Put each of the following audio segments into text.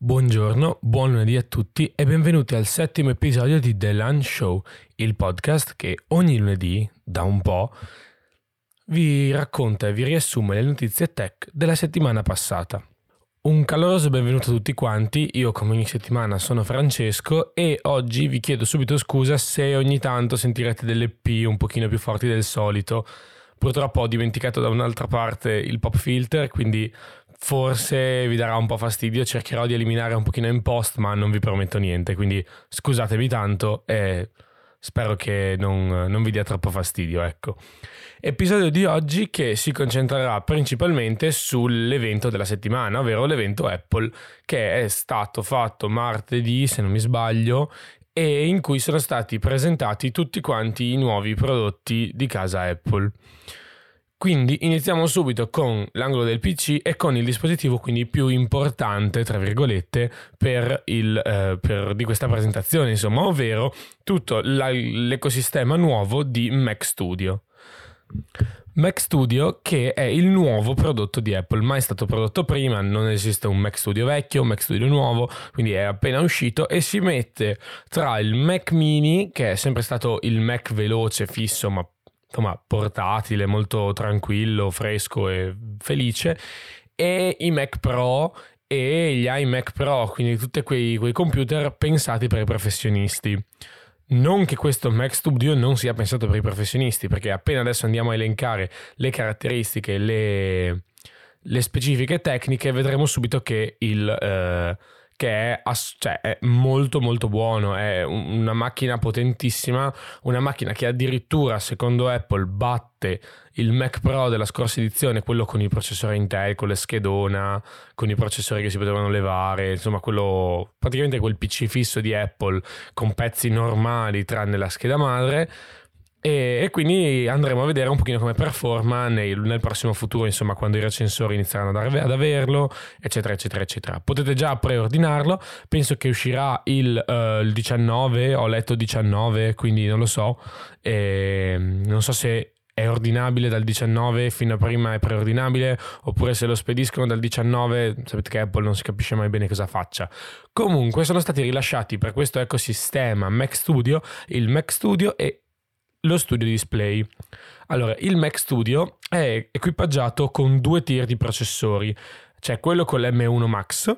Buongiorno, buon lunedì a tutti e benvenuti al settimo episodio di The Lunch Show, il podcast che ogni lunedì, da un po', vi racconta e vi riassume le notizie tech della settimana passata. Un caloroso benvenuto a tutti quanti, io come ogni settimana sono Francesco e oggi vi chiedo subito scusa se ogni tanto sentirete delle P un pochino più forti del solito. Purtroppo ho dimenticato da un'altra parte il pop filter, quindi forse vi darà un po' fastidio, cercherò di eliminare un pochino in post, ma non vi prometto niente, quindi scusatemi tanto e spero che non, non vi dia troppo fastidio, ecco. Episodio di oggi che si concentrerà principalmente sull'evento della settimana, ovvero l'evento Apple, che è stato fatto martedì, se non mi sbaglio, e in cui sono stati presentati tutti quanti i nuovi prodotti di casa Apple. Quindi iniziamo subito con l'angolo del PC e con il dispositivo quindi più importante, tra virgolette, per il, eh, per, di questa presentazione, insomma, ovvero tutto la, l'ecosistema nuovo di Mac Studio. Mac Studio che è il nuovo prodotto di Apple, mai stato prodotto prima, non esiste un Mac Studio vecchio, un Mac Studio nuovo, quindi è appena uscito e si mette tra il Mac mini, che è sempre stato il Mac veloce, fisso, ma insomma, portatile, molto tranquillo, fresco e felice, e i Mac Pro e gli iMac Pro, quindi tutti quei, quei computer pensati per i professionisti. Non che questo Mac Studio non sia pensato per i professionisti, perché appena adesso andiamo a elencare le caratteristiche, le, le specifiche tecniche, vedremo subito che il... Eh, che è, ass- cioè, è, molto molto buono, è una macchina potentissima, una macchina che addirittura secondo Apple batte il Mac Pro della scorsa edizione, quello con il processore Intel, con le schedona, con i processori che si potevano levare, insomma quello praticamente quel PC fisso di Apple con pezzi normali tranne la scheda madre e, e, quindi andremo a vedere un pochino come performa nel, nel, prossimo futuro, insomma, quando i recensori inizieranno ad, ad, averlo, eccetera, eccetera, eccetera. Potete già preordinarlo, penso che uscirà il, uh, il 19, ho letto 19, quindi non lo so, e, non so se è ordinabile dal 19 fino a prima è preordinabile oppure se lo spediscono dal 19 sapete che Apple non si capisce mai bene cosa faccia. Comunque sono stati rilasciati per questo ecosistema Mac Studio il Mac Studio e lo studio display. Allora, il Mac Studio è equipaggiato con due tier di processori, c'è quello con l'M1 Max,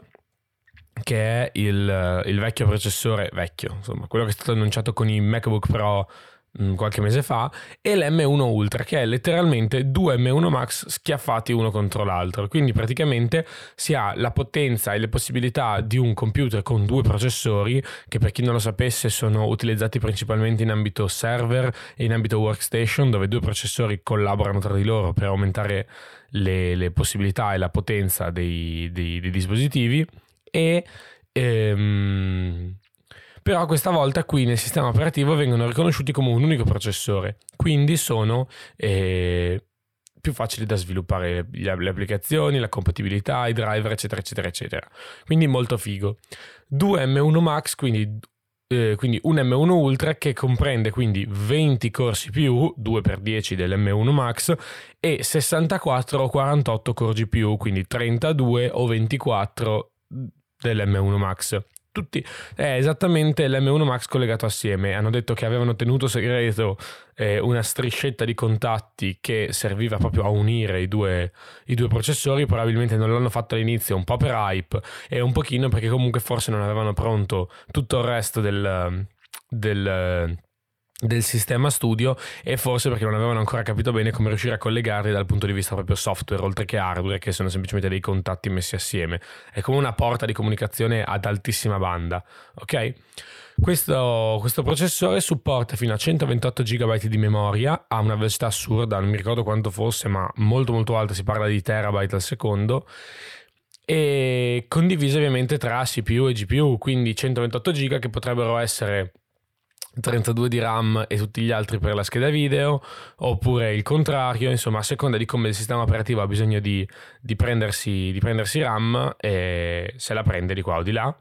che è il, il, vecchio processore, vecchio, insomma, quello che è stato annunciato con i MacBook Pro qualche mese fa e l'M1 Ultra che è letteralmente due M1 Max schiaffati uno contro l'altro. Quindi praticamente si ha la potenza e le possibilità di un computer con due processori che per chi non lo sapesse sono utilizzati principalmente in ambito server e in ambito workstation dove due processori collaborano tra di loro per aumentare le, le possibilità e la potenza dei, dei, dei dispositivi. E ehm, però questa volta qui nel sistema operativo vengono riconosciuti come un unico processore, quindi sono eh, più facili da sviluppare le, le, applicazioni, la compatibilità, i driver, eccetera, eccetera, eccetera. Quindi molto figo. 2 M1 Max, quindi, eh, quindi un M1 Ultra che comprende quindi 20 corsi più, 2x10 dell'M1 Max, e 64 o 48 core GPU, quindi 32 o 24 dell'M1 Max tutti è esattamente l'M1 Max collegato assieme. Hanno detto che avevano tenuto segreto eh, una striscetta di contatti che serviva proprio a unire i due, i due, processori. Probabilmente non l'hanno fatto all'inizio, un po' per hype e un pochino perché comunque forse non avevano pronto tutto il resto del, del del sistema studio e forse perché non avevano ancora capito bene come riuscire a collegarli dal punto di vista proprio software oltre che hardware che sono semplicemente dei contatti messi assieme. È come una porta di comunicazione ad altissima banda ok? Questo, questo processore supporta fino a 128 GB di memoria ha una velocità assurda non mi ricordo quanto fosse ma molto molto alta si parla di terabyte al secondo e condivise ovviamente tra CPU e GPU quindi 128 GB che potrebbero essere 32 di RAM e tutti gli altri per la scheda video, oppure il contrario, insomma, a seconda di come il sistema operativo ha bisogno di, di, prendersi, di prendersi RAM, e se la prende di qua o di là.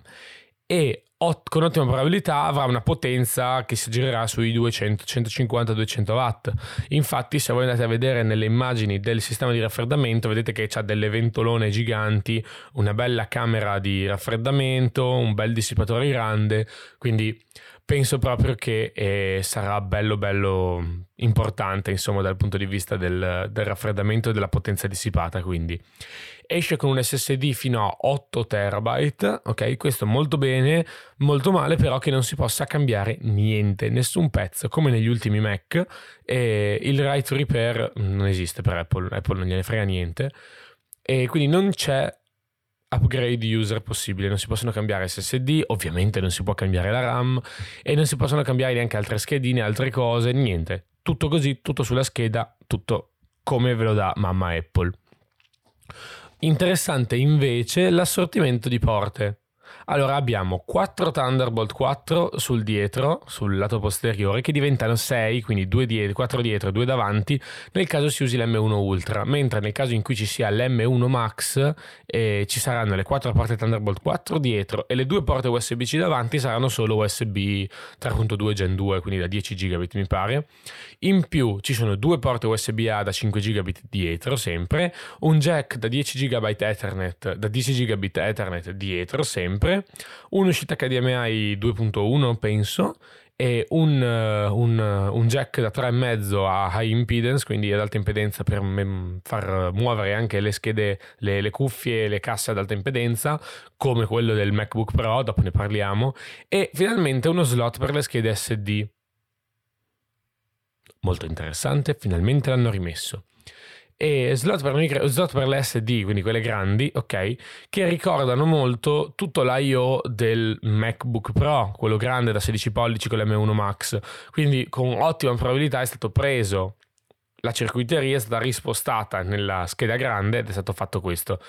e con ottima probabilità avrà una potenza che si girerà sui 200, 150-200 watt. Infatti, se voi andate a vedere nelle immagini del sistema di raffreddamento, vedete che ha delle ventolone giganti, una bella camera di raffreddamento, un bel dissipatore grande, quindi penso proprio che eh, sarà bello bello importante insomma dal punto di vista del, del raffreddamento e della potenza dissipata quindi esce con un SSD fino a 8 terabyte, ok? Questo molto bene, molto male però che non si possa cambiare niente, nessun pezzo, come negli ultimi Mac. E il write repair non esiste per Apple, Apple non gliene frega niente. E quindi non c'è upgrade user possibile, non si possono cambiare SSD, ovviamente non si può cambiare la RAM e non si possono cambiare neanche altre schedine, altre cose, niente. Tutto così, tutto sulla scheda, tutto come ve lo dà mamma Apple. Interessante invece l'assortimento di porte. Allora abbiamo 4 Thunderbolt 4 sul dietro, sul lato posteriore, che diventano 6, quindi 2 dietro, 4 dietro e 2 davanti, nel caso si usi l'M1 Ultra, mentre nel caso in cui ci sia l'M1 Max eh, ci saranno le 4 porte Thunderbolt 4 dietro e le 2 porte USB-C davanti saranno solo USB 3.2 Gen 2, quindi da 10 gigabit mi pare. In più ci sono due porte USB-A da 5 gigabit dietro sempre, un jack da 10 GB Ethernet, da 10 gigabit Ethernet dietro sempre, un'uscita HDMI 2.1 penso e un, un, un, jack da 3,5 a high impedance, quindi ad alta impedenza per far muovere anche le schede, le, le cuffie le casse ad alta impedenza, come quello del MacBook Pro, dopo ne parliamo, e finalmente uno slot per le schede SD. Molto interessante, finalmente l'hanno rimesso e slot per, micro, slot per le SD, quindi quelle grandi, ok, che ricordano molto tutto l'IO del MacBook Pro, quello grande da 16 pollici con l'M1 Max. Quindi con ottima probabilità è stato preso la circuiteria, è stata rispostata nella scheda grande ed è stato fatto questo.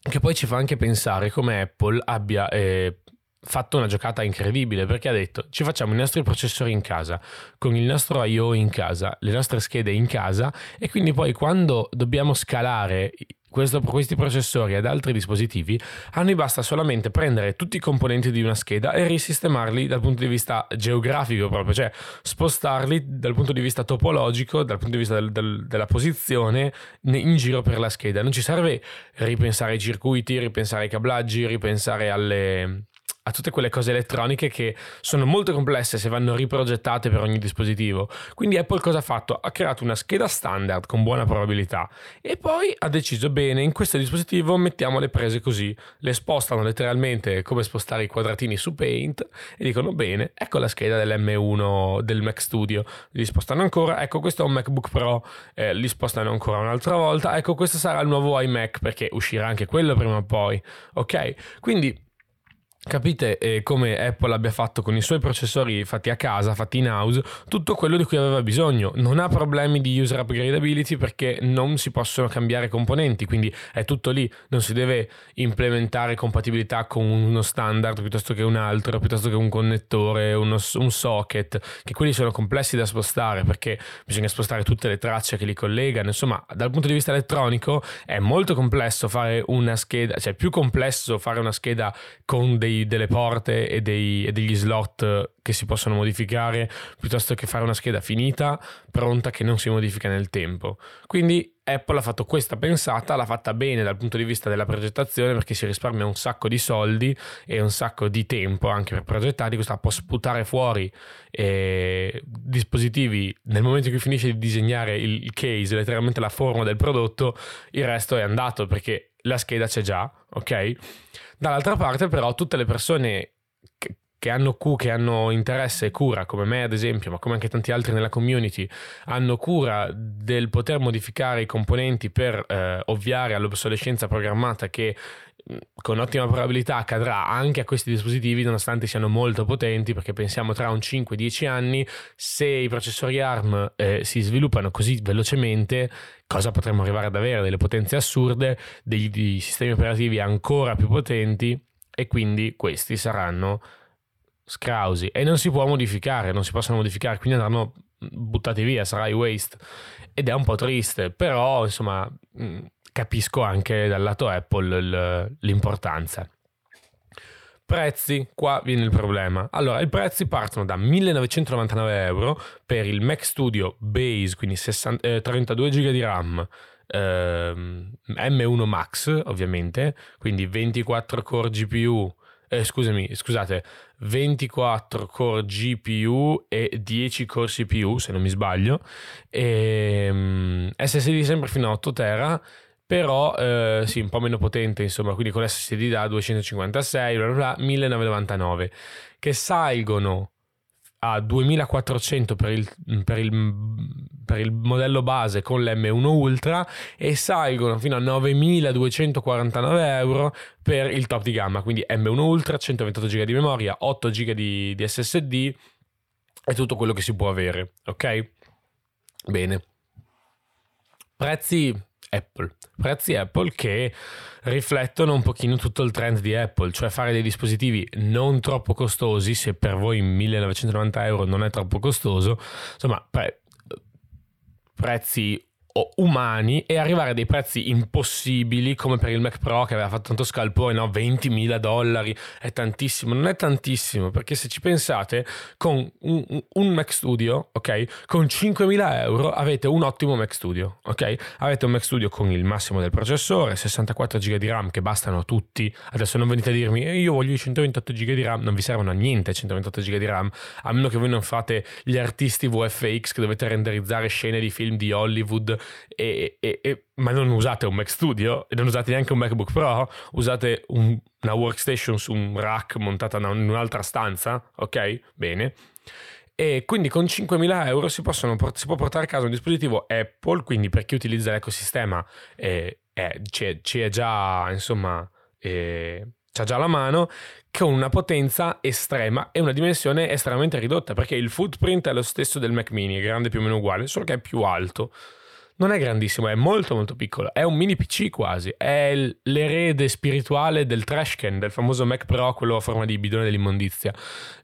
Che poi ci fa anche pensare come Apple abbia eh, fatto una giocata incredibile perché ha detto ci facciamo i nostri processori in casa con il nostro I.O. in casa le nostre schede in casa e quindi poi quando dobbiamo scalare questo, questi processori ad altri dispositivi a noi basta solamente prendere tutti i componenti di una scheda e risistemarli dal punto di vista geografico proprio cioè spostarli dal punto di vista topologico dal punto di vista del, del, della posizione in giro per la scheda non ci serve ripensare ai circuiti ripensare ai cablaggi ripensare alle a tutte quelle cose elettroniche che sono molto complesse se vanno riprogettate per ogni dispositivo. Quindi Apple cosa ha fatto? Ha creato una scheda standard con buona probabilità e poi ha deciso bene in questo dispositivo mettiamo le prese così, le spostano letteralmente come spostare i quadratini su Paint e dicono bene, ecco la scheda dell'M1 del Mac Studio, li spostano ancora, ecco questo è un MacBook Pro, eh, li spostano ancora un'altra volta, ecco questo sarà il nuovo iMac perché uscirà anche quello prima o poi, ok? Quindi Capite eh, come Apple abbia fatto con i suoi processori fatti a casa, fatti in house, tutto quello di cui aveva bisogno. Non ha problemi di user upgradability perché non si possono cambiare componenti, quindi è tutto lì. Non si deve implementare compatibilità con uno standard piuttosto che un altro, piuttosto che un connettore, uno, un socket, che quelli sono complessi da spostare perché bisogna spostare tutte le tracce che li collegano. Insomma, dal punto di vista elettronico è molto complesso fare una scheda, cioè più complesso fare una scheda con dei dei, delle porte e, dei, e degli slot che si possono modificare piuttosto che fare una scheda finita, pronta, che non si modifica nel tempo. Quindi Apple ha fatto questa pensata, l'ha fatta bene dal punto di vista della progettazione perché si risparmia un sacco di soldi e un sacco di tempo anche per progettare, questa può sputare fuori eh, dispositivi nel momento in cui finisce di disegnare il, case, letteralmente la forma del prodotto, il resto è andato perché la scheda c'è già, ok? Dall'altra parte però tutte le persone che hanno, che hanno interesse e cura, come me ad esempio, ma come anche tanti altri nella community, hanno cura del poter modificare i componenti per eh, ovviare all'obsolescenza programmata che con ottima probabilità accadrà anche a questi dispositivi nonostante siano molto potenti perché pensiamo tra un 5-10 anni se i processori ARM eh, si sviluppano così velocemente cosa potremmo arrivare ad avere? Delle potenze assurde dei, dei sistemi operativi ancora più potenti e quindi questi saranno scrausi e non si può modificare non si possono modificare quindi andranno buttati via sarà i waste ed è un po' triste però insomma capisco anche dal lato Apple l'importanza. Prezzi, qua viene il problema. Allora, i prezzi partono da 1999 euro per il Mac Studio Base, quindi 60, eh, 32 GB di RAM, ehm, M1 Max ovviamente, quindi 24 core GPU, eh, scusami, scusate, 24 core GPU e 10 core CPU se non mi sbaglio, e, um, SSD sempre fino a 8 tera però eh, sì, un po' meno potente, insomma, quindi con SSD da 256, bla bla bla, 1999, che salgono a 2400 per il, per, il, per il, modello base con l'M1 Ultra e salgono fino a 9249 euro per il top di gamma, quindi M1 Ultra, 128 GB di memoria, 8 GB di, di SSD e tutto quello che si può avere, ok? Bene. Prezzi Apple. Prezzi Apple che riflettono un pochino tutto il trend di Apple, cioè fare dei dispositivi non troppo costosi, se per voi 1990 euro non è troppo costoso, insomma, pre- prezzi umani e arrivare a dei prezzi impossibili come per il Mac Pro che aveva fatto tanto scalpore, no? 20.000 dollari, è tantissimo, non è tantissimo perché se ci pensate con un, un Mac Studio, ok, con 5.000 euro avete un ottimo Mac Studio, ok, avete un Mac Studio con il massimo del processore, 64 GB di RAM che bastano a tutti, adesso non venite a dirmi eh, io voglio i 128 GB di RAM, non vi servono a niente 128 GB di RAM, a meno che voi non fate gli artisti VFX che dovete renderizzare scene di film di Hollywood e, e, e, ma non usate un Mac Studio e non usate neanche un MacBook Pro, usate un, una workstation su un rack montata in un'altra stanza, ok? Bene. E quindi con 5.000 euro si, possono, si, può portare a casa un dispositivo Apple, quindi per chi utilizza l'ecosistema eh, eh, c'è, c'è, già, insomma, eh, c'ha già la mano, con una potenza estrema e una dimensione estremamente ridotta, perché il footprint è lo stesso del Mac mini, grande più o meno uguale, solo che è più alto non è grandissimo, è molto molto piccolo, è un mini PC quasi, è l'erede spirituale del trashcan, del famoso Mac Pro, quello a forma di bidone dell'immondizia,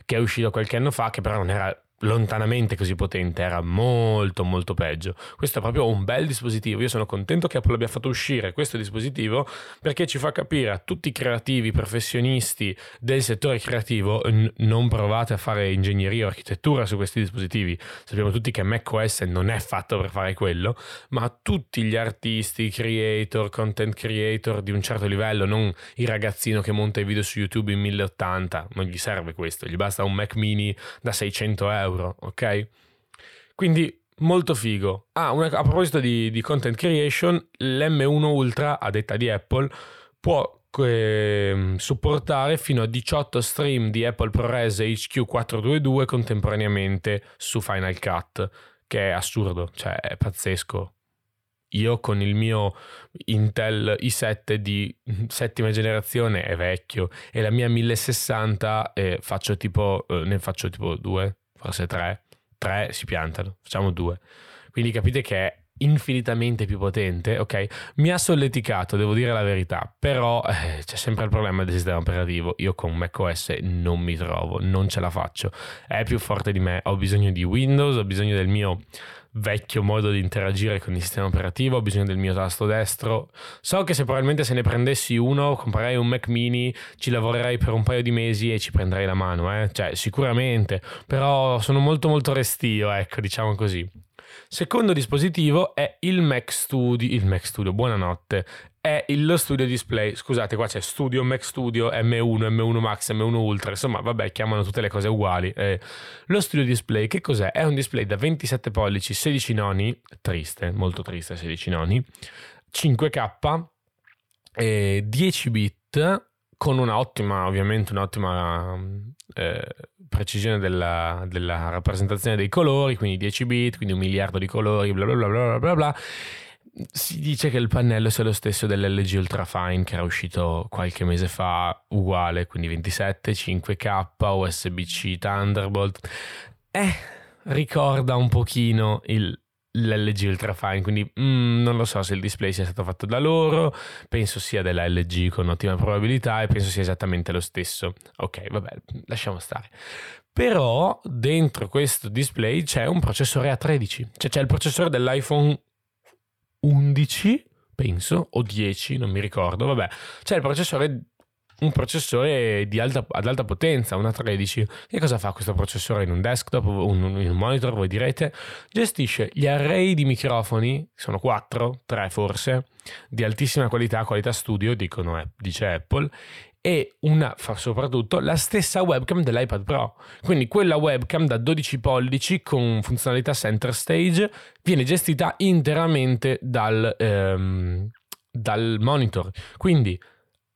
che è uscito qualche anno fa, che però non era lontanamente così potente, era molto molto peggio. Questo è proprio un bel dispositivo. Io sono contento che Apple abbia fatto uscire questo dispositivo perché ci fa capire a tutti i creativi, professionisti del settore creativo, n- non provate a fare ingegneria o architettura su questi dispositivi. Sappiamo tutti che macOS non è fatto per fare quello, ma tutti gli artisti, creator, content creator di un certo livello, non il ragazzino che monta i video su YouTube in 1080, non gli serve questo, gli basta un Mac mini da 600 euro euro, ok? Quindi molto figo. Ah, una, a proposito di, di, content creation, l'M1 Ultra, a detta di Apple, può eh, supportare fino a 18 stream di Apple ProRes HQ 422 contemporaneamente su Final Cut, che è assurdo, cioè è pazzesco. Io con il mio Intel i7 di settima generazione è vecchio e la mia 1060 eh, faccio tipo, eh, ne faccio tipo due, forse tre, tre si piantano, facciamo due. Quindi capite che infinitamente più potente, ok? Mi ha solleticato, devo dire la verità, però eh, c'è sempre il problema del sistema operativo. Io con macOS non mi trovo, non ce la faccio. È più forte di me, ho bisogno di Windows, ho bisogno del mio vecchio modo di interagire con il sistema operativo, ho bisogno del mio tasto destro. So che se probabilmente se ne prendessi uno, comprerei un Mac mini, ci lavorerei per un paio di mesi e ci prenderei la mano, eh? cioè sicuramente, però sono molto molto restio, ecco, diciamo così. Secondo dispositivo è il Mac Studio, il Mac Studio, buonanotte, è lo Studio Display. Scusate, qua c'è Studio, Mac Studio, M1, M1 Max, M1 Ultra, insomma, vabbè, chiamano tutte le cose uguali. Eh, lo Studio Display, che cos'è? È un display da 27 pollici, 16 noni, triste, molto triste, 16 noni, 5K, eh, 10 bit, con una ottima, ovviamente un'ottima eh, precisione della, della, rappresentazione dei colori, quindi 10 bit, quindi un miliardo di colori, bla bla bla bla bla bla. Si dice che il pannello sia lo stesso dell'LG Ultrafine che era uscito qualche mese fa, uguale, quindi 27, 5K, USB-C, Thunderbolt. Eh, ricorda un pochino il, l'LG Ultrafine, quindi mm, non lo so se il display sia stato fatto da loro, penso sia della LG con ottima probabilità e penso sia esattamente lo stesso. Ok, vabbè, lasciamo stare. Però dentro questo display c'è un processore A13, cioè c'è il processore dell'iPhone 11, penso, o 10, non mi ricordo, vabbè, c'è il processore un processore alta, ad alta potenza, una 13. Che cosa fa questo processore in un desktop, un, in un monitor, voi direte? Gestisce gli array di microfoni, sono 4, 3 forse, di altissima qualità, qualità studio, dicono, dice Apple, e una, soprattutto la stessa webcam dell'iPad Pro. Quindi quella webcam da 12 pollici con funzionalità center stage viene gestita interamente dal, ehm, dal monitor. Quindi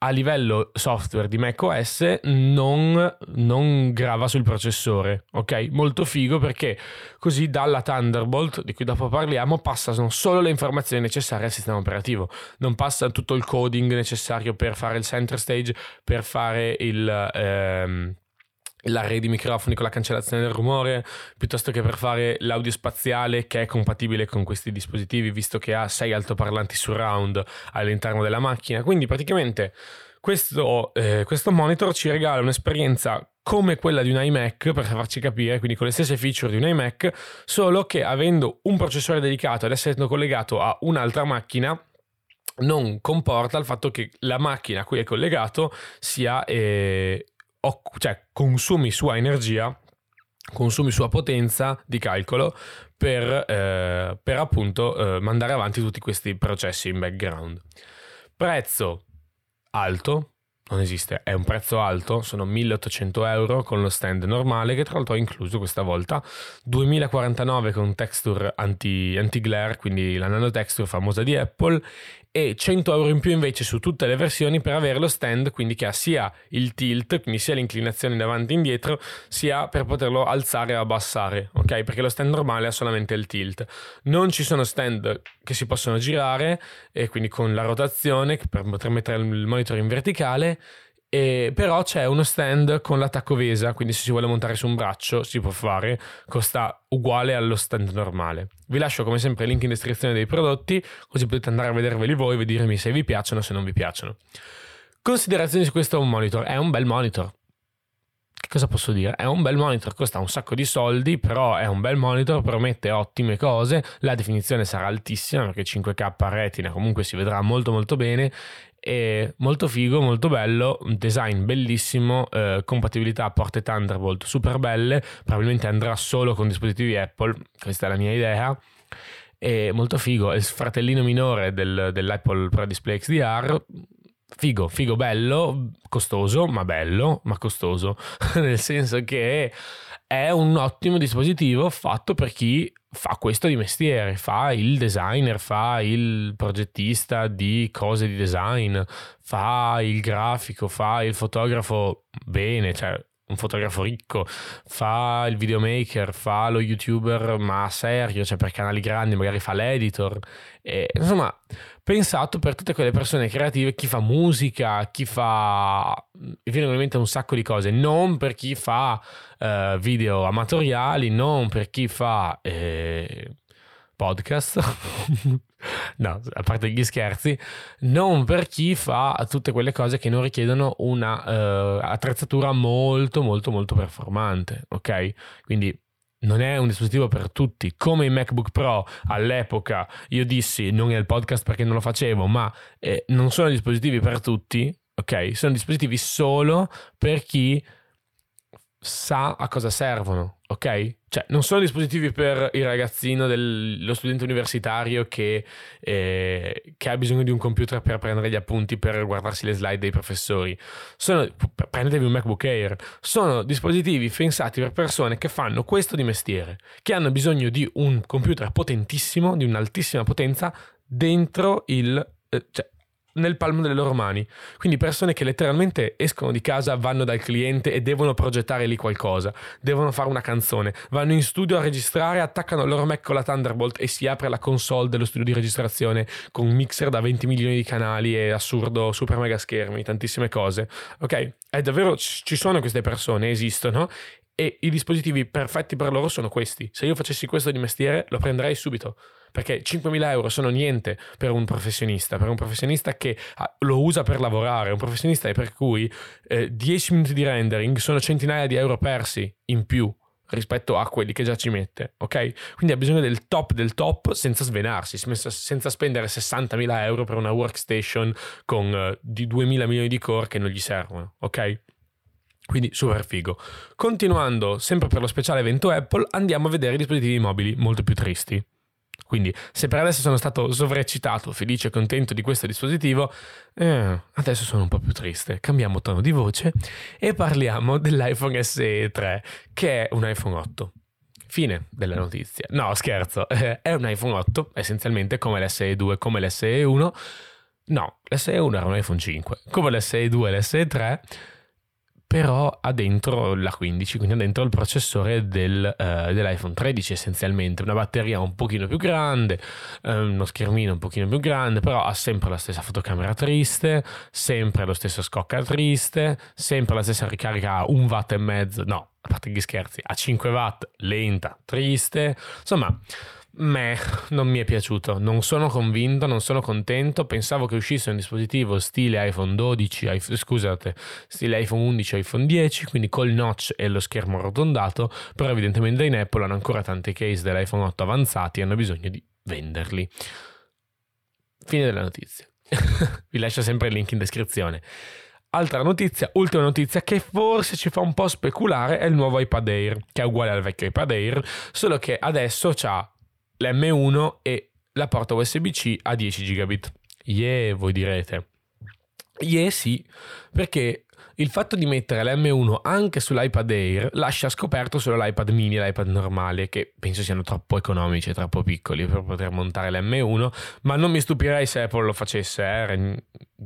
a livello software di macOS non, non grava sul processore, ok? Molto figo perché così dalla Thunderbolt, di cui dopo parliamo, passano solo le informazioni necessarie al sistema operativo, non passa tutto il coding necessario per fare il center stage, per fare il... Ehm, l'array di microfoni con la cancellazione del rumore, piuttosto che per fare l'audio spaziale che è compatibile con questi dispositivi, visto che ha sei altoparlanti surround all'interno della macchina. Quindi praticamente questo, eh, questo monitor ci regala un'esperienza come quella di un iMac, per farci capire, quindi con le stesse feature di un iMac, solo che avendo un processore dedicato ed essendo collegato a un'altra macchina, non comporta il fatto che la macchina a cui è collegato sia eh, cioè consumi sua energia, consumi sua potenza di calcolo per, eh, per appunto eh, mandare avanti tutti questi processi in background. Prezzo alto, non esiste, è un prezzo alto, sono 1800 euro con lo stand normale che tra l'altro ho incluso questa volta, 2049 con texture anti, anti-glare, quindi la nano texture famosa di Apple e 100 euro in più invece su tutte le versioni per avere lo stand, quindi che ha sia il tilt, quindi sia l'inclinazione in avanti e indietro, sia per poterlo alzare o abbassare, ok? Perché lo stand normale ha solamente il tilt. Non ci sono stand che si possono girare, e quindi con la rotazione per poter mettere il monitor in verticale e però c'è uno stand con l'attacco Vesa, quindi se si vuole montare su un braccio si può fare, costa uguale allo stand normale. Vi lascio come sempre il link in descrizione dei prodotti, così potete andare a vederveli voi e dirmi se vi piacciono o se non vi piacciono. Considerazioni su questo monitor, è un bel monitor. Cosa posso dire? È un bel monitor, costa un sacco di soldi, però è un bel monitor, promette ottime cose, la definizione sarà altissima perché 5K retina comunque si vedrà molto molto bene è molto figo, molto bello, design bellissimo, eh, compatibilità porte Thunderbolt super belle, probabilmente andrà solo con dispositivi Apple, questa è la mia idea. È molto figo, è il fratellino minore del, dell'Apple Pro Display XDR, figo, figo bello, costoso, ma bello, ma costoso, nel senso che è un ottimo dispositivo fatto per chi fa questo di mestiere, fa il designer, fa il progettista di cose di design, fa il grafico, fa il fotografo bene, cioè un fotografo ricco, fa il videomaker, fa lo youtuber ma serio, cioè per canali grandi, magari fa l'editor. E, insomma, pensato per tutte quelle persone creative, chi fa musica, chi fa... viene in mente un sacco di cose, non per chi fa uh, video amatoriali, non per chi fa... Eh, podcast, no, a parte gli scherzi, non per chi fa tutte quelle cose che non richiedono una uh, attrezzatura molto molto molto performante, ok? Quindi non è un dispositivo per tutti. Come il MacBook Pro all'epoca io dissi, non è il podcast perché non lo facevo, ma eh, non sono dispositivi per tutti, ok? Sono dispositivi solo per chi sa a cosa servono, ok? Cioè, non sono dispositivi per il ragazzino, del, lo studente universitario che, eh, che, ha bisogno di un computer per prendere gli appunti, per guardarsi le slide dei professori. Sono, prendetevi un MacBook Air. Sono dispositivi pensati per persone che fanno questo di mestiere, che hanno bisogno di un computer potentissimo, di un'altissima potenza, dentro il... Eh, cioè, nel palmo delle loro mani. Quindi persone che letteralmente escono di casa, vanno dal cliente e devono progettare lì qualcosa, devono fare una canzone, vanno in studio a registrare, attaccano il loro Mac con la Thunderbolt e si apre la console dello studio di registrazione con un mixer da 20 milioni di canali e assurdo super mega schermi, tantissime cose. Ok? È davvero ci sono queste persone, esistono e i dispositivi perfetti per loro sono questi. Se io facessi questo di mestiere lo prenderei subito perché 5.000 euro sono niente per un professionista, per un professionista che ah, lo usa per lavorare, un professionista per cui eh, 10 minuti di rendering sono centinaia di euro persi in più rispetto a quelli che già ci mette, ok? Quindi ha bisogno del top del top senza svenarsi, senza spendere 60.000 euro per una workstation con uh, di 2.000 milioni di core che non gli servono, ok? Quindi super figo. Continuando sempre per lo speciale evento Apple, andiamo a vedere i dispositivi mobili molto più tristi. Quindi, se per adesso sono stato sovraccitato, felice e contento di questo dispositivo, eh, adesso sono un po' più triste. Cambiamo tono di voce e parliamo dell'iPhone SE 3, che è un iPhone 8. Fine della notizia. No, scherzo, è un iPhone 8, essenzialmente come l'SE 2, come l'SE 1. No, l'SE 1 era un iPhone 5, come l'SE 2 e l'SE 3 però ha dentro la 15, quindi ha dentro il processore del, uh, dell'iPhone 13 essenzialmente, una batteria un pochino più grande, uh, uno schermino un pochino più grande, però ha sempre la stessa fotocamera triste, sempre lo stesso scocca triste, sempre la stessa ricarica a un watt e mezzo, no, a parte gli scherzi, a 5 watt, lenta, triste, insomma me non mi è piaciuto, non sono convinto, non sono contento, pensavo che uscisse un dispositivo stile iPhone 12, iPhone, scusate, stile iPhone 11 iPhone 10, quindi col notch e lo schermo arrotondato, però evidentemente in Apple hanno ancora tante case dell'iPhone 8 avanzati e hanno bisogno di venderli. Fine della notizia. Vi lascio sempre il link in descrizione. Altra notizia, ultima notizia che forse ci fa un po' speculare è il nuovo iPad Air, che è uguale al vecchio iPad Air, solo che adesso ha l'M1 e la porta USB-C a 10 gigabit. Yeah, voi direte. Yeah, sì, perché il fatto di mettere l'M1 anche sull'iPad Air lascia scoperto solo l'iPad mini e l'iPad normale, che penso siano troppo economici e troppo piccoli per poter montare l'M1, ma non mi stupirei se Apple lo facesse, eh?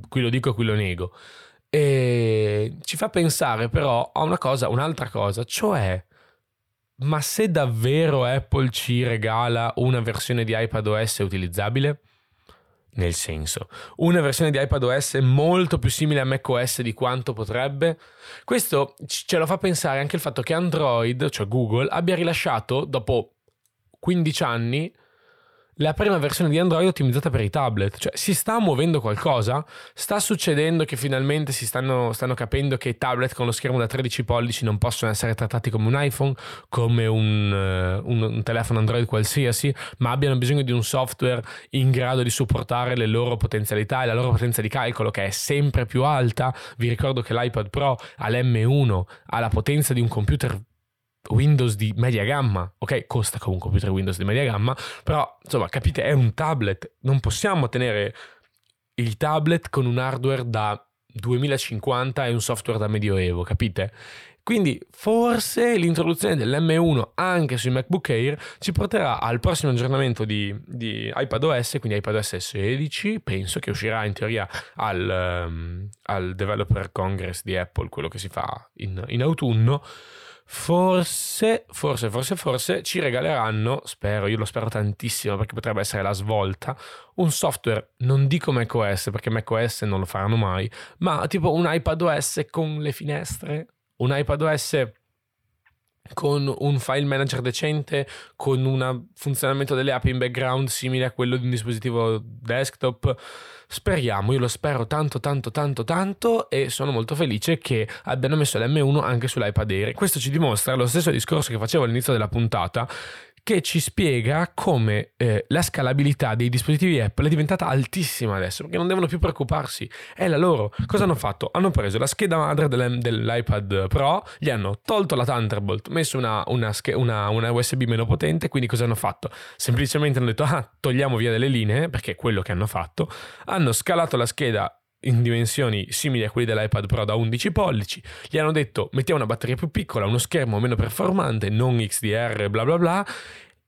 qui lo dico e qui lo nego. E ci fa pensare però a una cosa, un'altra cosa, cioè ma se davvero Apple ci regala una versione di iPadOS utilizzabile? Nel senso, una versione di iPadOS molto più simile a macOS di quanto potrebbe? Questo ce lo fa pensare anche il fatto che Android, cioè Google, abbia rilasciato dopo 15 anni la prima versione di Android ottimizzata per i tablet. Cioè, si sta muovendo qualcosa? Sta succedendo che finalmente si stanno, stanno, capendo che i tablet con lo schermo da 13 pollici non possono essere trattati come un iPhone, come un, uh, un, un telefono Android qualsiasi, ma abbiano bisogno di un software in grado di supportare le loro potenzialità e la loro potenza di calcolo che è sempre più alta. Vi ricordo che l'iPad Pro all'M1 ha la potenza di un computer Windows di media gamma, ok? Costa come un computer Windows di media gamma, però insomma, capite, è un tablet. Non possiamo tenere il tablet con un hardware da 2050 e un software da medioevo, capite? Quindi forse l'introduzione dell'M1 anche sui MacBook Air ci porterà al prossimo aggiornamento di, di iPadOS, quindi iPadOS 16, penso che uscirà in teoria al, um, al Developer Congress di Apple, quello che si fa in, in autunno forse, forse, forse, forse ci regaleranno, spero, io lo spero tantissimo perché potrebbe essere la svolta, un software, non dico macOS perché macOS non lo faranno mai, ma tipo un iPadOS con le finestre, un iPadOS con un file manager decente, con un funzionamento delle app in background simile a quello di un dispositivo desktop. Speriamo, io lo spero tanto, tanto, tanto, tanto e sono molto felice che abbiano messo l'M1 anche sull'iPad Air. Questo ci dimostra lo stesso discorso che facevo all'inizio della puntata, che ci spiega come eh, la scalabilità dei dispositivi Apple è diventata altissima adesso, perché non devono più preoccuparsi. È la loro. Cosa hanno fatto? Hanno preso la scheda madre dell'iPad Pro, gli hanno tolto la Thunderbolt, messo una, una, una, una, USB meno potente, quindi cosa hanno fatto? Semplicemente hanno detto, ah, togliamo via delle linee, perché è quello che hanno fatto. Hanno scalato la scheda in dimensioni simili a quelli dell'iPad Pro da 11 pollici, gli hanno detto mettiamo una batteria più piccola, uno schermo meno performante, non XDR, bla bla bla,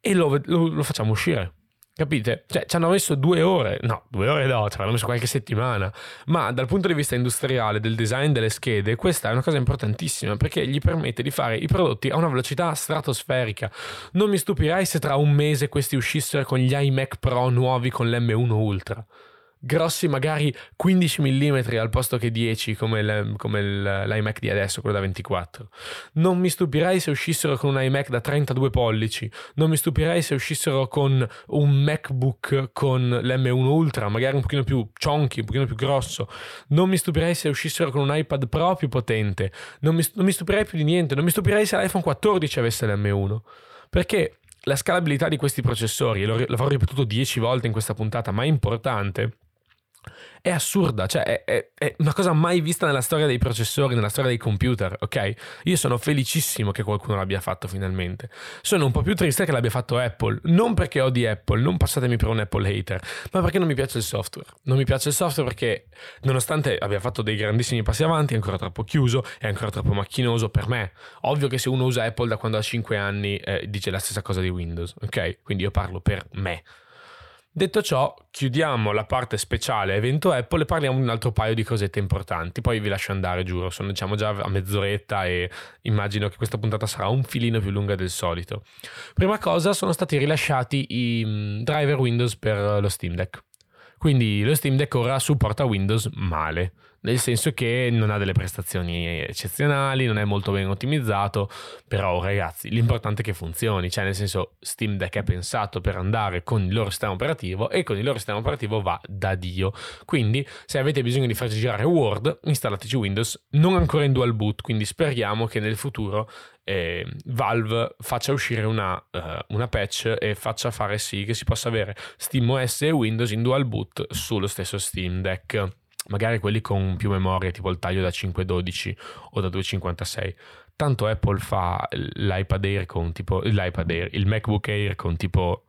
e lo, lo, lo facciamo uscire. Capite? Cioè, ci hanno messo due ore, no, due ore no, ci hanno messo qualche settimana, ma dal punto di vista industriale, del design delle schede, questa è una cosa importantissima perché gli permette di fare i prodotti a una velocità stratosferica. Non mi stupirei se tra un mese questi uscissero con gli iMac Pro nuovi con l'M1 Ultra grossi magari 15 mm al posto che 10 come, il, come il, l'iMac di adesso, quello da 24. Non mi stupirei se uscissero con un iMac da 32 pollici, non mi stupirei se uscissero con un MacBook con l'M1 Ultra, magari un pochino più chunky, un pochino più grosso, non mi stupirei se uscissero con un iPad Pro più potente, non mi, non mi stupirei più di niente, non mi stupirei se l'iPhone 14 avesse l'M1, perché la scalabilità di questi processori, e l'avrò ripetuto 10 volte in questa puntata, ma è importante, è assurda, cioè è, è, è, una cosa mai vista nella storia dei processori, nella storia dei computer, ok? Io sono felicissimo che qualcuno l'abbia fatto finalmente. Sono un po' più triste che l'abbia fatto Apple, non perché odi Apple, non passatemi per un Apple hater, ma perché non mi piace il software. Non mi piace il software perché nonostante abbia fatto dei grandissimi passi avanti, è ancora troppo chiuso, è ancora troppo macchinoso per me. Ovvio che se uno usa Apple da quando ha 5 anni eh, dice la stessa cosa di Windows, ok? Quindi io parlo per me. Detto ciò, chiudiamo la parte speciale evento Apple e parliamo di un altro paio di cosette importanti. Poi vi lascio andare, giuro, sono diciamo già a mezz'oretta e immagino che questa puntata sarà un filino più lunga del solito. Prima cosa, sono stati rilasciati i mm, driver Windows per lo Steam Deck. Quindi lo Steam Deck ora supporta Windows male nel senso che non ha delle prestazioni eccezionali, non è molto ben ottimizzato, però ragazzi l'importante è che funzioni, cioè nel senso Steam Deck è pensato per andare con il loro sistema operativo e con il loro sistema operativo va da Dio, quindi se avete bisogno di farci girare Word installateci Windows, non ancora in dual boot, quindi speriamo che nel futuro eh, Valve faccia uscire una, uh, una, patch e faccia fare sì che si possa avere SteamOS e Windows in dual boot sullo stesso Steam Deck magari quelli con più memoria, tipo il taglio da 512 o da 256. Tanto Apple fa l'iPad Air con tipo l'iPad Air, il MacBook Air con tipo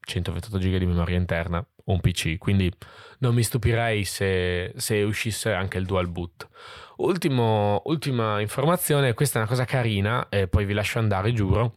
128 GB di memoria interna o un PC, quindi non mi stupirei se, se uscisse anche il dual boot. Ultimo, ultima informazione, questa è una cosa carina e poi vi lascio andare, giuro,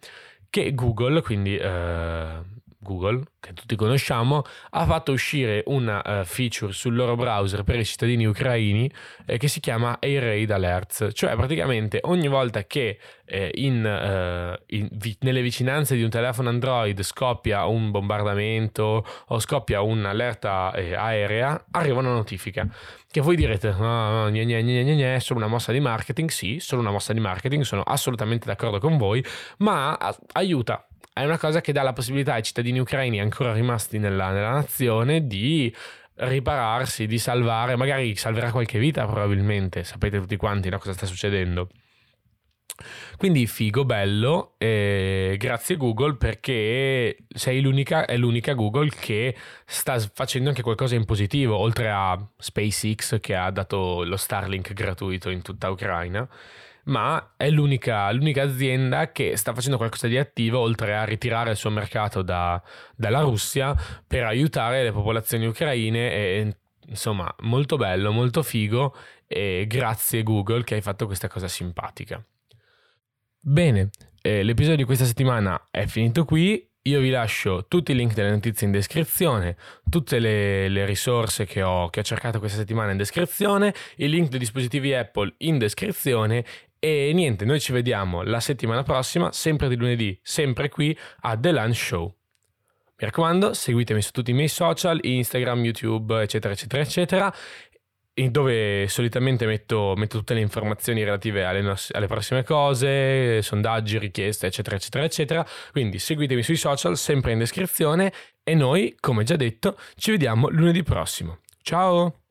che Google, quindi eh, Google, che tutti conosciamo, ha fatto uscire una uh, feature sul loro browser per i cittadini ucraini eh, che si chiama Air Raid Alerts, cioè praticamente ogni volta che eh, in, uh, in, vi, nelle vicinanze di un telefono Android scoppia un bombardamento o scoppia un'allerta eh, aerea, arriva una notifica. Che voi direte, no, no, gne, gne, gne, gne, è solo una mossa di marketing? Sì, solo una mossa di marketing, sono assolutamente d'accordo con voi, ma aiuta è una cosa che dà la possibilità ai cittadini ucraini ancora rimasti nella, nella nazione di ripararsi, di salvare, magari salverà qualche vita probabilmente, sapete tutti quanti no, cosa sta succedendo. Quindi figo, bello, eh, grazie Google perché sei l'unica, è l'unica Google che sta facendo anche qualcosa in positivo, oltre a SpaceX che ha dato lo Starlink gratuito in tutta Ucraina ma è l'unica, l'unica, azienda che sta facendo qualcosa di attivo oltre a ritirare il suo mercato da, dalla Russia per aiutare le popolazioni ucraine e insomma molto bello, molto figo e grazie Google che hai fatto questa cosa simpatica. Bene, eh, l'episodio di questa settimana è finito qui. Io vi lascio tutti i link delle notizie in descrizione, tutte le, le risorse che ho, che ho cercato questa settimana in descrizione, il link dei dispositivi Apple in descrizione e niente, noi ci vediamo la settimana prossima, sempre di lunedì, sempre qui a The Lunch Show. Mi raccomando, seguitemi su tutti i miei social, Instagram, YouTube, eccetera, eccetera, eccetera, dove solitamente metto, metto, tutte le informazioni relative alle, nos- alle, prossime cose, sondaggi, richieste, eccetera, eccetera, eccetera. Quindi seguitemi sui social, sempre in descrizione, e noi, come già detto, ci vediamo lunedì prossimo. Ciao!